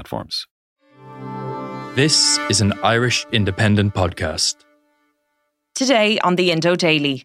platforms. This is an Irish independent podcast. Today on the Indo Daily.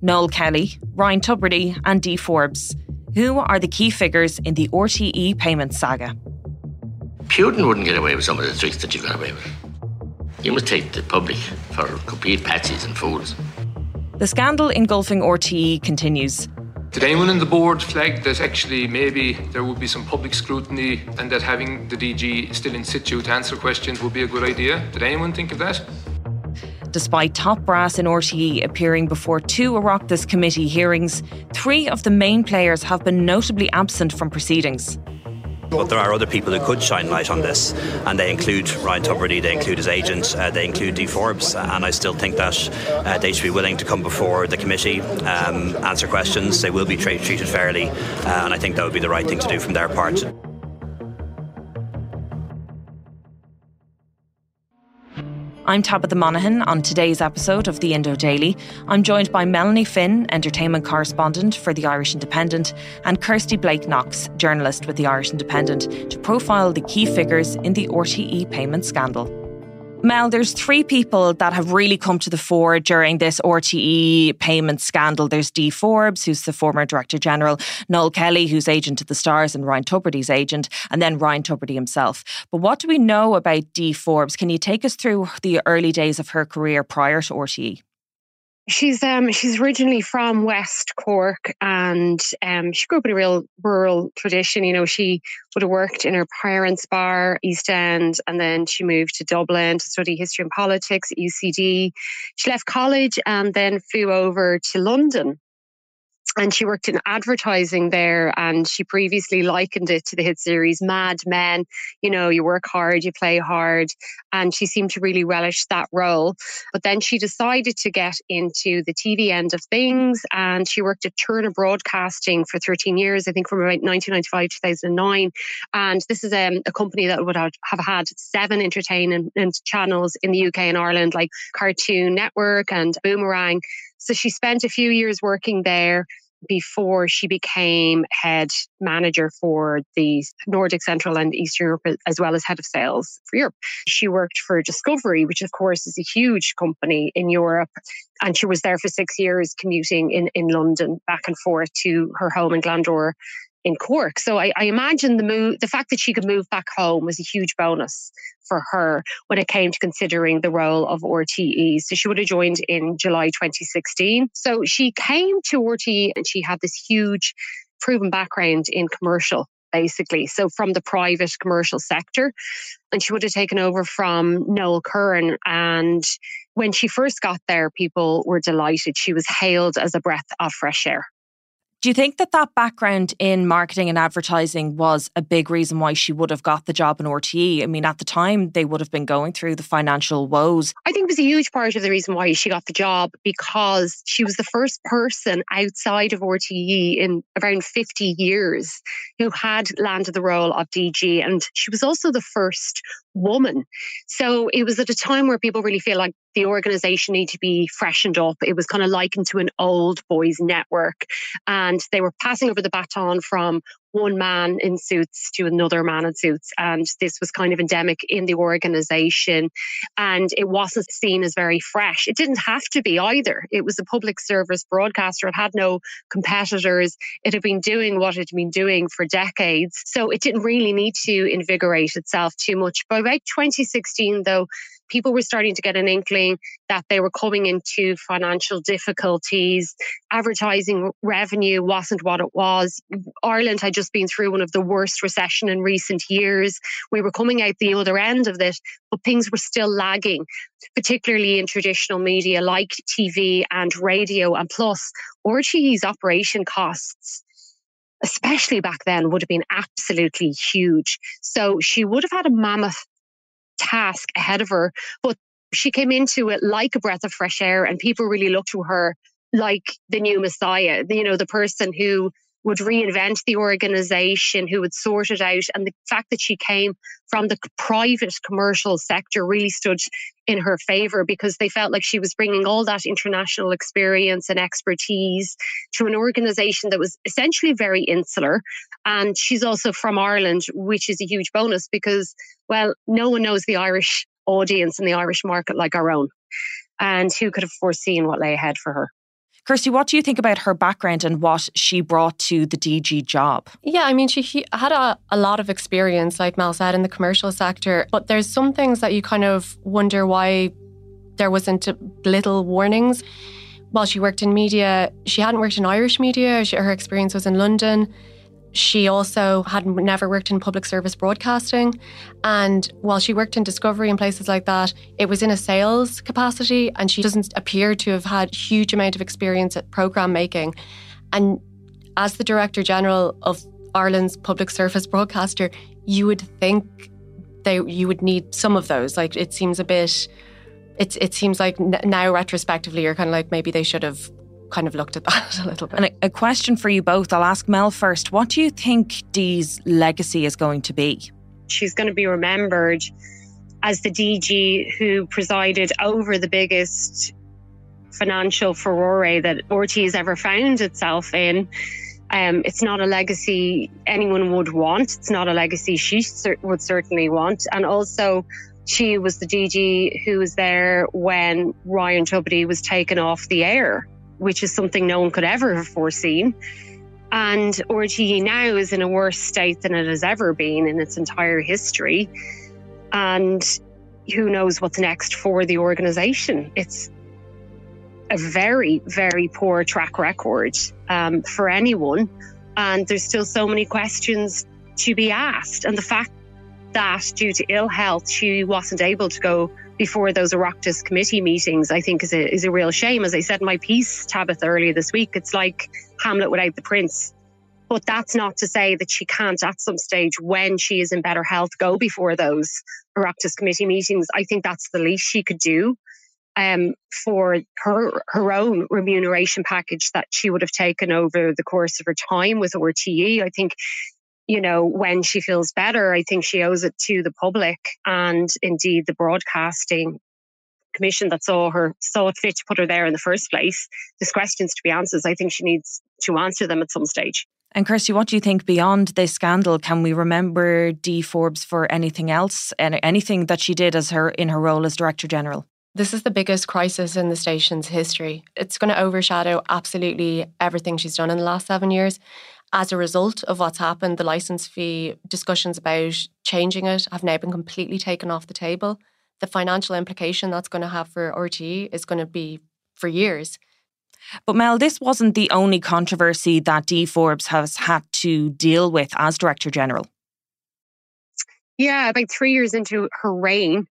Noel Kelly, Ryan Tubridy, and Dee Forbes. Who are the key figures in the RTE payment saga? Putin wouldn't get away with some of the tricks that you got away with. You must take the public for complete patsies and fools. The scandal engulfing RTE continues. Did anyone in the board flag that actually maybe there would be some public scrutiny and that having the DG still in situ to answer questions would be a good idea? Did anyone think of that? Despite top brass in RTE appearing before two Oireachtas committee hearings, three of the main players have been notably absent from proceedings. But there are other people who could shine light on this, and they include Ryan Tubridy, they include his agent, uh, they include Dee Forbes, and I still think that uh, they should be willing to come before the committee, um, answer questions. They will be tra- treated fairly, uh, and I think that would be the right thing to do from their part. I'm Tabitha Monaghan on today's episode of the Indo Daily. I'm joined by Melanie Finn, entertainment correspondent for the Irish Independent, and Kirsty Blake Knox, journalist with the Irish Independent, to profile the key figures in the RTE payment scandal. Mel, there's three people that have really come to the fore during this RTE payment scandal. There's Dee Forbes, who's the former Director General, Noel Kelly, who's agent of the Stars, and Ryan Tubridy's agent, and then Ryan Tubridy himself. But what do we know about Dee Forbes? Can you take us through the early days of her career prior to RTE? She's um she's originally from West Cork and um she grew up in a real rural tradition. You know, she would have worked in her parents' bar, East End, and then she moved to Dublin to study history and politics at UCD. She left college and then flew over to London and she worked in advertising there and she previously likened it to the hit series mad men. You know you work hard you play hard and she seemed to really relish that role. But then she decided to get into the tv end of things and she worked at turner broadcasting for 13 years i think from about 1995 2009 and this is um, a company that would have had seven entertainment channels in the uk and ireland like cartoon network and boomerang so she spent a few years working there before she became head manager for the Nordic, Central, and Eastern Europe, as well as head of sales for Europe. She worked for Discovery, which, of course, is a huge company in Europe. And she was there for six years, commuting in, in London back and forth to her home in Glandore in Cork. So I, I, imagine the move, the fact that she could move back home was a huge bonus for her when it came to considering the role of RTE. So she would have joined in July 2016. So she came to RTE and she had this huge proven background in commercial basically. So from the private commercial sector. And she would have taken over from Noel Curran. And when she first got there, people were delighted. She was hailed as a breath of fresh air. Do you think that that background in marketing and advertising was a big reason why she would have got the job in RTE? I mean, at the time, they would have been going through the financial woes. I think it was a huge part of the reason why she got the job because she was the first person outside of RTE in around 50 years who had landed the role of DG. And she was also the first woman. So it was at a time where people really feel like the organization needed to be freshened up. It was kind of likened to an old boys network. And they were passing over the baton from one man in suits to another man in suits. And this was kind of endemic in the organization. And it wasn't seen as very fresh. It didn't have to be either. It was a public service broadcaster. It had no competitors. It had been doing what it had been doing for decades. So it didn't really need to invigorate itself too much. By about 2016, though, people were starting to get an inkling that they were coming into financial difficulties. Advertising revenue wasn't what it was. Ireland had just been through one of the worst recession in recent years. We were coming out the other end of it, but things were still lagging, particularly in traditional media like TV and radio. And plus, RTE's operation costs especially back then, would have been absolutely huge. So she would have had a mammoth task ahead of her. But she came into it like a breath of fresh air, and people really looked to her like the new messiah, you know, the person who would reinvent the organization, who would sort it out. And the fact that she came from the private commercial sector really stood in her favor because they felt like she was bringing all that international experience and expertise to an organization that was essentially very insular. And she's also from Ireland, which is a huge bonus because, well, no one knows the Irish audience and the Irish market like our own. And who could have foreseen what lay ahead for her? Kirsty, what do you think about her background and what she brought to the DG job? Yeah, I mean, she had a, a lot of experience, like Mel said, in the commercial sector, but there's some things that you kind of wonder why there wasn't little warnings. While she worked in media, she hadn't worked in Irish media. She, her experience was in London. She also had never worked in public service broadcasting. And while she worked in Discovery and places like that, it was in a sales capacity. And she doesn't appear to have had huge amount of experience at programme making. And as the Director General of Ireland's public service broadcaster, you would think they you would need some of those. Like it seems a bit it, it seems like now retrospectively you're kind of like maybe they should have kind of looked at that a little bit. And a, a question for you both. I'll ask Mel first. What do you think Dee's legacy is going to be? She's going to be remembered as the DG who presided over the biggest financial furore that RTÉ has ever found itself in. Um, it's not a legacy anyone would want. It's not a legacy she would certainly want. And also, she was the DG who was there when Ryan Tubridy was taken off the air which is something no one could ever have foreseen. And RTE now is in a worse state than it has ever been in its entire history. And who knows what's next for the organization? It's a very, very poor track record um, for anyone. And there's still so many questions to be asked. And the fact that due to ill health, she wasn't able to go before those Oireachtas committee meetings, I think is a, is a real shame. As I said in my piece, Tabitha, earlier this week, it's like Hamlet without the prince. But that's not to say that she can't at some stage, when she is in better health, go before those Oireachtas committee meetings. I think that's the least she could do um, for her her own remuneration package that she would have taken over the course of her time with RTE. I think you know, when she feels better, I think she owes it to the public and indeed the broadcasting commission that saw her saw it fit to put her there in the first place. There's questions to be answered. I think she needs to answer them at some stage. And Kirsty, what do you think beyond this scandal? Can we remember Dee Forbes for anything else and anything that she did as her in her role as Director General? This is the biggest crisis in the station's history. It's going to overshadow absolutely everything she's done in the last seven years as a result of what's happened, the license fee discussions about changing it have now been completely taken off the table. The financial implication that's going to have for RTE is going to be for years. But Mel, this wasn't the only controversy that Dee Forbes has had to deal with as Director General. Yeah, about three years into her reign,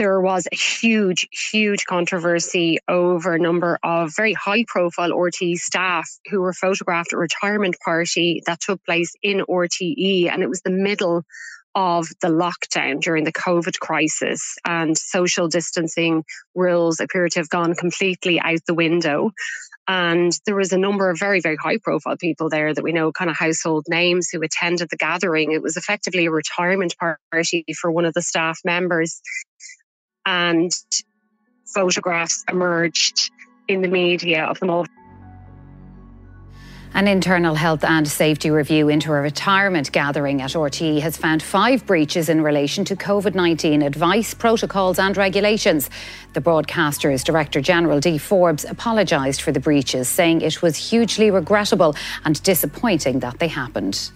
there was a huge, huge controversy over a number of very high profile RTE staff who were photographed at a retirement party that took place in RTE. And it was the middle of the lockdown during the COVID crisis, and social distancing rules appear to have gone completely out the window. And there was a number of very, very high profile people there that we know, kind of household names, who attended the gathering. It was effectively a retirement party for one of the staff members and photographs emerged in the media of them all. An internal health and safety review into a retirement gathering at RTE has found five breaches in relation to COVID 19 advice, protocols, and regulations. The broadcaster's Director General Dee Forbes apologised for the breaches, saying it was hugely regrettable and disappointing that they happened.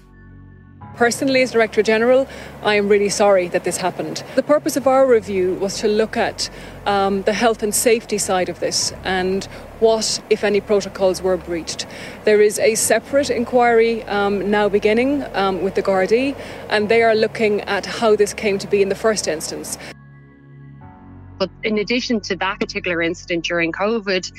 Personally, as Director General, I am really sorry that this happened. The purpose of our review was to look at um, the health and safety side of this and what, if any, protocols were breached. There is a separate inquiry um, now beginning um, with the Gardaí, and they are looking at how this came to be in the first instance. But in addition to that particular incident during COVID,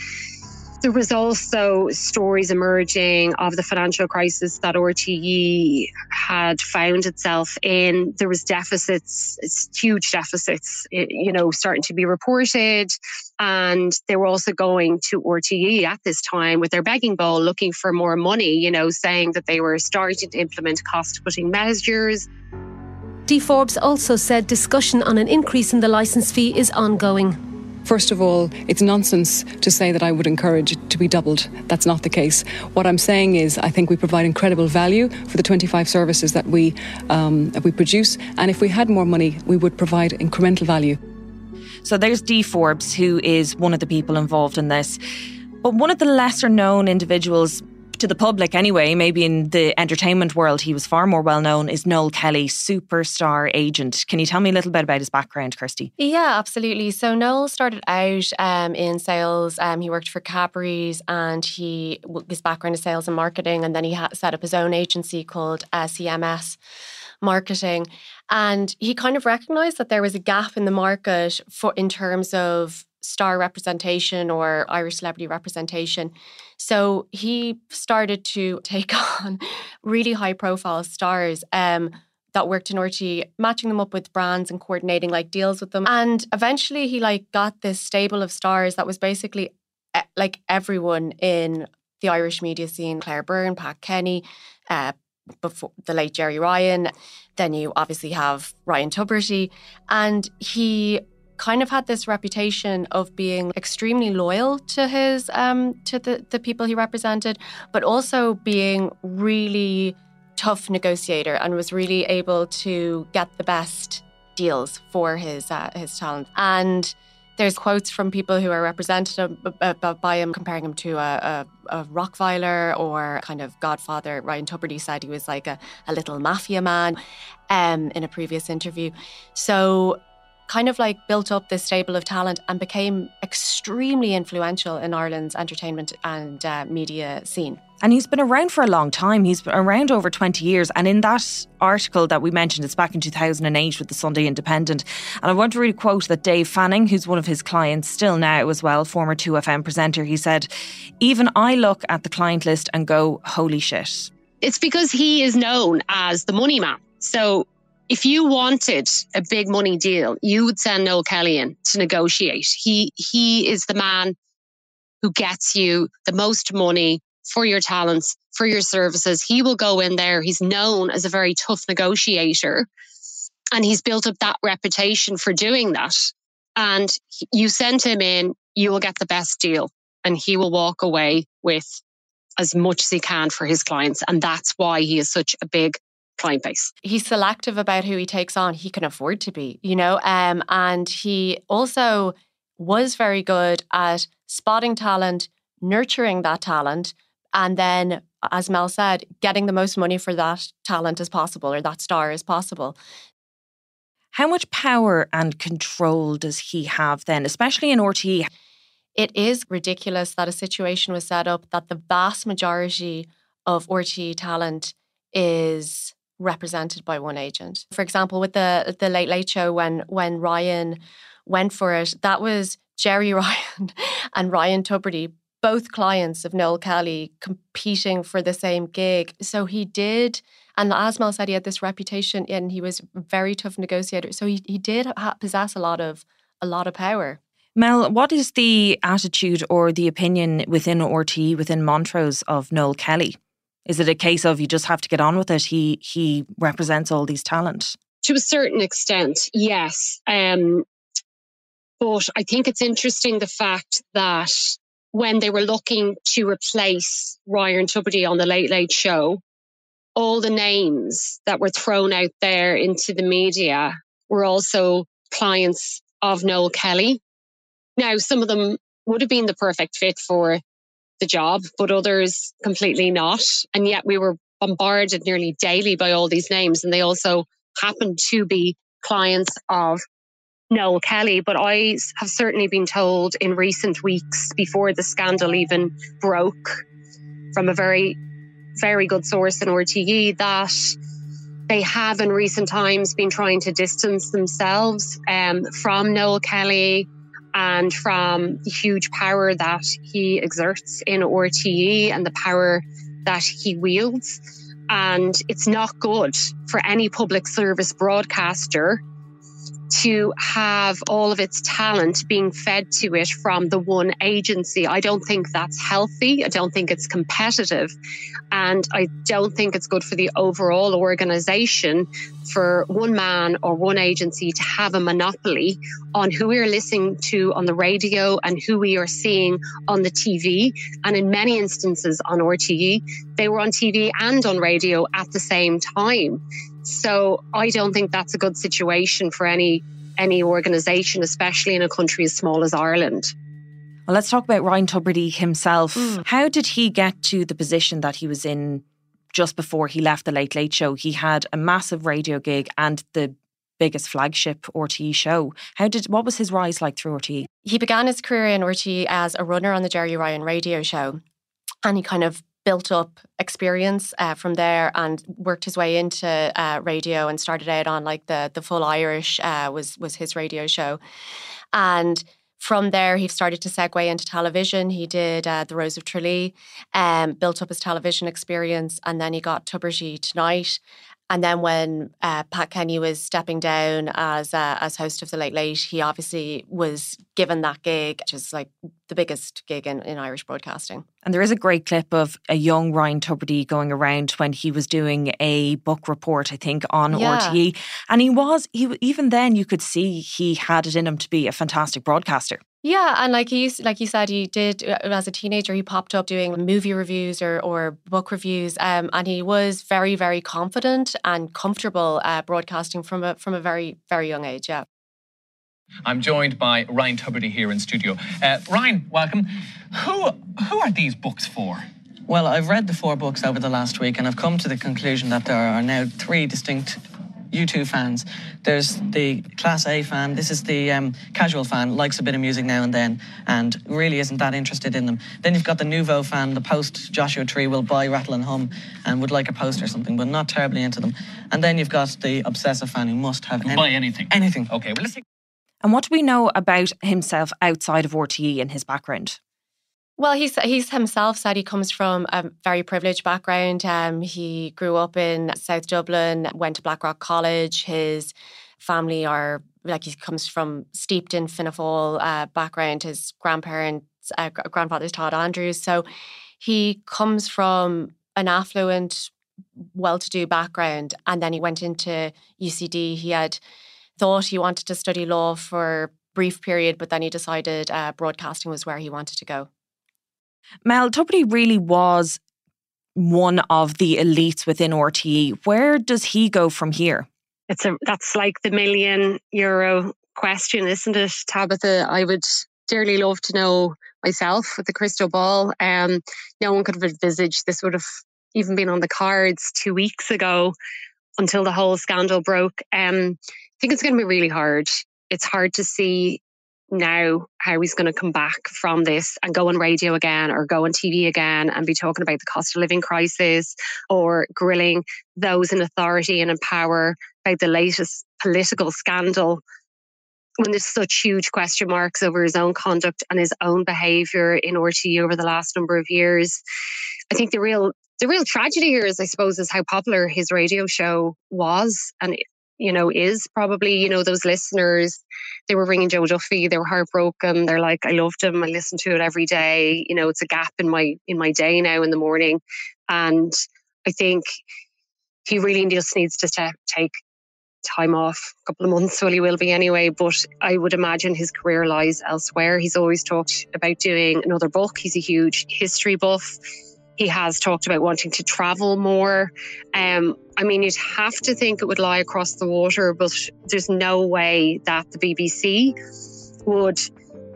there was also stories emerging of the financial crisis that RTE had found itself in. There was deficits, huge deficits, you know, starting to be reported. And they were also going to RTE at this time with their begging bowl, looking for more money, you know, saying that they were starting to implement cost cutting measures. Dee Forbes also said discussion on an increase in the licence fee is ongoing. First of all, it's nonsense to say that I would encourage it to be doubled. That's not the case. What I'm saying is, I think we provide incredible value for the 25 services that we um, that we produce, and if we had more money, we would provide incremental value. So there's Dee Forbes, who is one of the people involved in this. But one of the lesser known individuals to the public anyway, maybe in the entertainment world, he was far more well known, is Noel Kelly, superstar agent. Can you tell me a little bit about his background, Kirsty? Yeah, absolutely. So Noel started out um, in sales. Um, he worked for Cadbury's and he his background is sales and marketing. And then he set up his own agency called uh, CMS Marketing. And he kind of recognized that there was a gap in the market for in terms of star representation or Irish celebrity representation. So he started to take on really high profile stars. Um, that worked in RTE, matching them up with brands and coordinating like deals with them. And eventually he like got this stable of stars that was basically eh, like everyone in the Irish media scene, Claire Byrne, Pat Kenny, uh, before the late Gerry Ryan. Then you obviously have Ryan Tubridy. And he kind of had this reputation of being extremely loyal to his um, to the, the people he represented, but also being really tough negotiator and was really able to get the best deals for his uh, his talent. And there's quotes from people who are represented by him, comparing him to a, a, a or kind of Godfather. Ryan Tubridy said he was like a, a little mafia man um, in a previous interview. So kind of like built up this stable of talent and became extremely influential in Ireland's entertainment and uh, media scene. And he's been around for a long time. He's been around over 20 years. And in that article that we mentioned, it's back in 2008 with the Sunday Independent. And I want to read a quote that Dave Fanning, who's one of his clients still now as well, former 2FM presenter, he said, Even I look at the client list and go, holy shit. It's because he is known as the money man. So if you wanted a big money deal, you would send Noel Kelly in to negotiate. He he is the man who gets you the most money for your talents, for your services. He will go in there. He's known as a very tough negotiator. And he's built up that reputation for doing that. And you send him in, you will get the best deal. And he will walk away with as much as he can for his clients. And that's why he is such a big client base. He's selective about who he takes on. He can afford to be, you know, um, and he also was very good at spotting talent, nurturing that talent, and then, as Mel said, getting the most money for that talent as possible or that star as possible. How much power and control does he have then, especially in RTE? It is ridiculous that a situation was set up that the vast majority of RTE talent is represented by one agent. For example, with the the Late Late Show, when when Ryan went for it, that was Gerry Ryan and Ryan Tubridy, both clients of Noel Kelly, competing for the same gig. So he did. And as Mel said, he had this reputation, and he was very tough negotiator. So he, he did ha- possess a lot of a lot of power. Mel, what is the attitude or the opinion within RTE, within Montrose, of Noel Kelly? Is it a case of you just have to get on with it? He he represents all these talent. To a certain extent, yes. Um, but I think it's interesting the fact that when they were looking to replace Ryan Tubridy on the Late Late Show, all the names that were thrown out there into the media were also clients of Noel Kelly. Now, some of them would have been the perfect fit for the job, but others completely not. And yet we were bombarded nearly daily by all these names, and they also happened to be clients of Noel Kelly. But I have certainly been told in recent weeks, before the scandal even broke, from a very, very good source in RTE, that they have in recent times been trying to distance themselves um, from Noel Kelly and from the huge power that he exerts in RTE and the power that he wields. And it's not good for any public service broadcaster to have all of its talent being fed to it from the one agency. I don't think that's healthy. I don't think it's competitive. And I don't think it's good for the overall organization for one man or one agency to have a monopoly on who we are listening to on the radio and who we are seeing on the TV. And in many instances on RTE, they were on TV and on radio at the same time. So I don't think that's a good situation for any any organization, especially in a country as small as Ireland. Well, let's talk about Ryan Tubridy himself. Mm. How did he get to the position that he was in just before he left the Late Late Show? He had a massive radio gig and the biggest flagship RTE show. How did what was his rise like through RTE? He began his career in RTE as a runner on the Gerry Ryan radio show. And he kind of built up experience uh, from there and worked his way into uh, radio and started out on like the the full Irish uh, was was his radio show, and from there he started to segue into television. He did uh, the Rose of Tralee, um, built up his television experience, and then he got Tubridy Tonight, and then when uh, Pat Kenny was stepping down as uh, as host of the Late Late, he obviously was given that gig, which is like the biggest gig in, in Irish broadcasting. And there is a great clip of a young Ryan Tubridy going around when he was doing a book report, I think, on yeah. RTE, and he was he even then you could see he had it in him to be a fantastic broadcaster. Yeah, and like he like you said, he did uh, as a teenager. He popped up doing movie reviews or or book reviews, um, and he was very very confident and comfortable uh, broadcasting from a from a very very young age. Yeah. I'm joined by Ryan Tubridy here in studio. Uh, Ryan, welcome. Who who are these books for? Well, I've read the four books over the last week, and I've come to the conclusion that there are now three distinct U2 fans. There's the Class A fan. This is the um, casual fan, likes a bit of music now and then, and really isn't that interested in them. Then you've got the Nouveau fan, the post Joshua Tree will buy Rattle and Hum and would like a post or something, but not terribly into them. And then you've got the obsessive fan who must have any- buy anything. Anything. Okay, well, let's take. And what do we know about himself outside of RTE and his background? Well, he's he's himself said he comes from a very privileged background. Um, he grew up in South Dublin, went to Blackrock College. His family are like he comes from steeped in Fianna Fáil uh, background. His grandparents, uh, grandfather's Todd Andrews, so he comes from an affluent, well-to-do background, and then he went into UCD. He had thought he wanted to study law for a brief period, but then he decided uh, broadcasting was where he wanted to go. Mel, Tubridy really was one of the elites within RTE. Where does he go from here? It's a that's like the million euro question, isn't it, Tabitha? I would dearly love to know myself with the crystal ball. Um, no one could have envisaged this would have even been on the cards two weeks ago until the whole scandal broke. Um, I think it's going to be really hard. It's hard to see now how he's going to come back from this and go on radio again or go on TV again and be talking about the cost of living crisis or grilling those in authority and in power about the latest political scandal when there's such huge question marks over his own conduct and his own behaviour in RTE over the last number of years. I think the real the real tragedy here is, I suppose, is how popular his radio show was, and you know, is probably, you know, those listeners, they were ringing Joe Duffy, they were heartbroken. They're like, I loved him. I listen to it every day. You know, it's a gap in my in my day now in the morning. And I think he really just needs to take time off, a couple of months, well, he will be anyway. But I would imagine his career lies elsewhere. He's always talked about doing another book. He's a huge history buff. He has talked about wanting to travel more. Um, I mean, you'd have to think it would lie across the water, but there's no way that the BBC would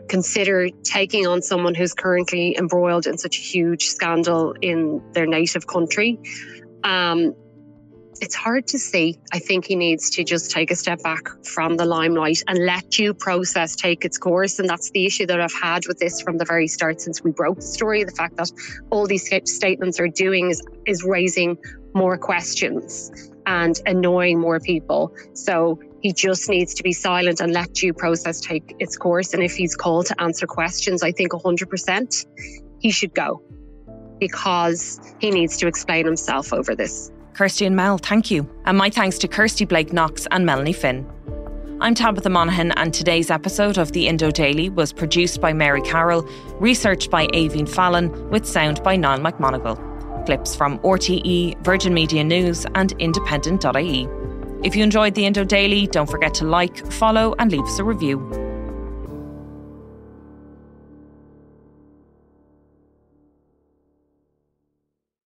consider taking on someone who's currently embroiled in such a huge scandal in their native country. Um, it's hard to see. I think he needs to just take a step back from the limelight and let due process take its course. And that's the issue that I've had with this from the very start since we broke the story. The fact that all these statements are doing is, is raising more questions and annoying more people. So he just needs to be silent and let due process take its course. And if he's called to answer questions, I think 100% he should go because he needs to explain himself over this. Kirsty and Mel, thank you. And my thanks to Kirsty Blake Knox and Melanie Finn. I'm Tabitha Monaghan, and today's episode of the Indo Daily was produced by Mary Carroll, researched by Aveen Fallon, with sound by Niall McMonigal. Clips from RTE, Virgin Media News, and Independent.ie. If you enjoyed the Indo Daily, don't forget to like, follow, and leave us a review.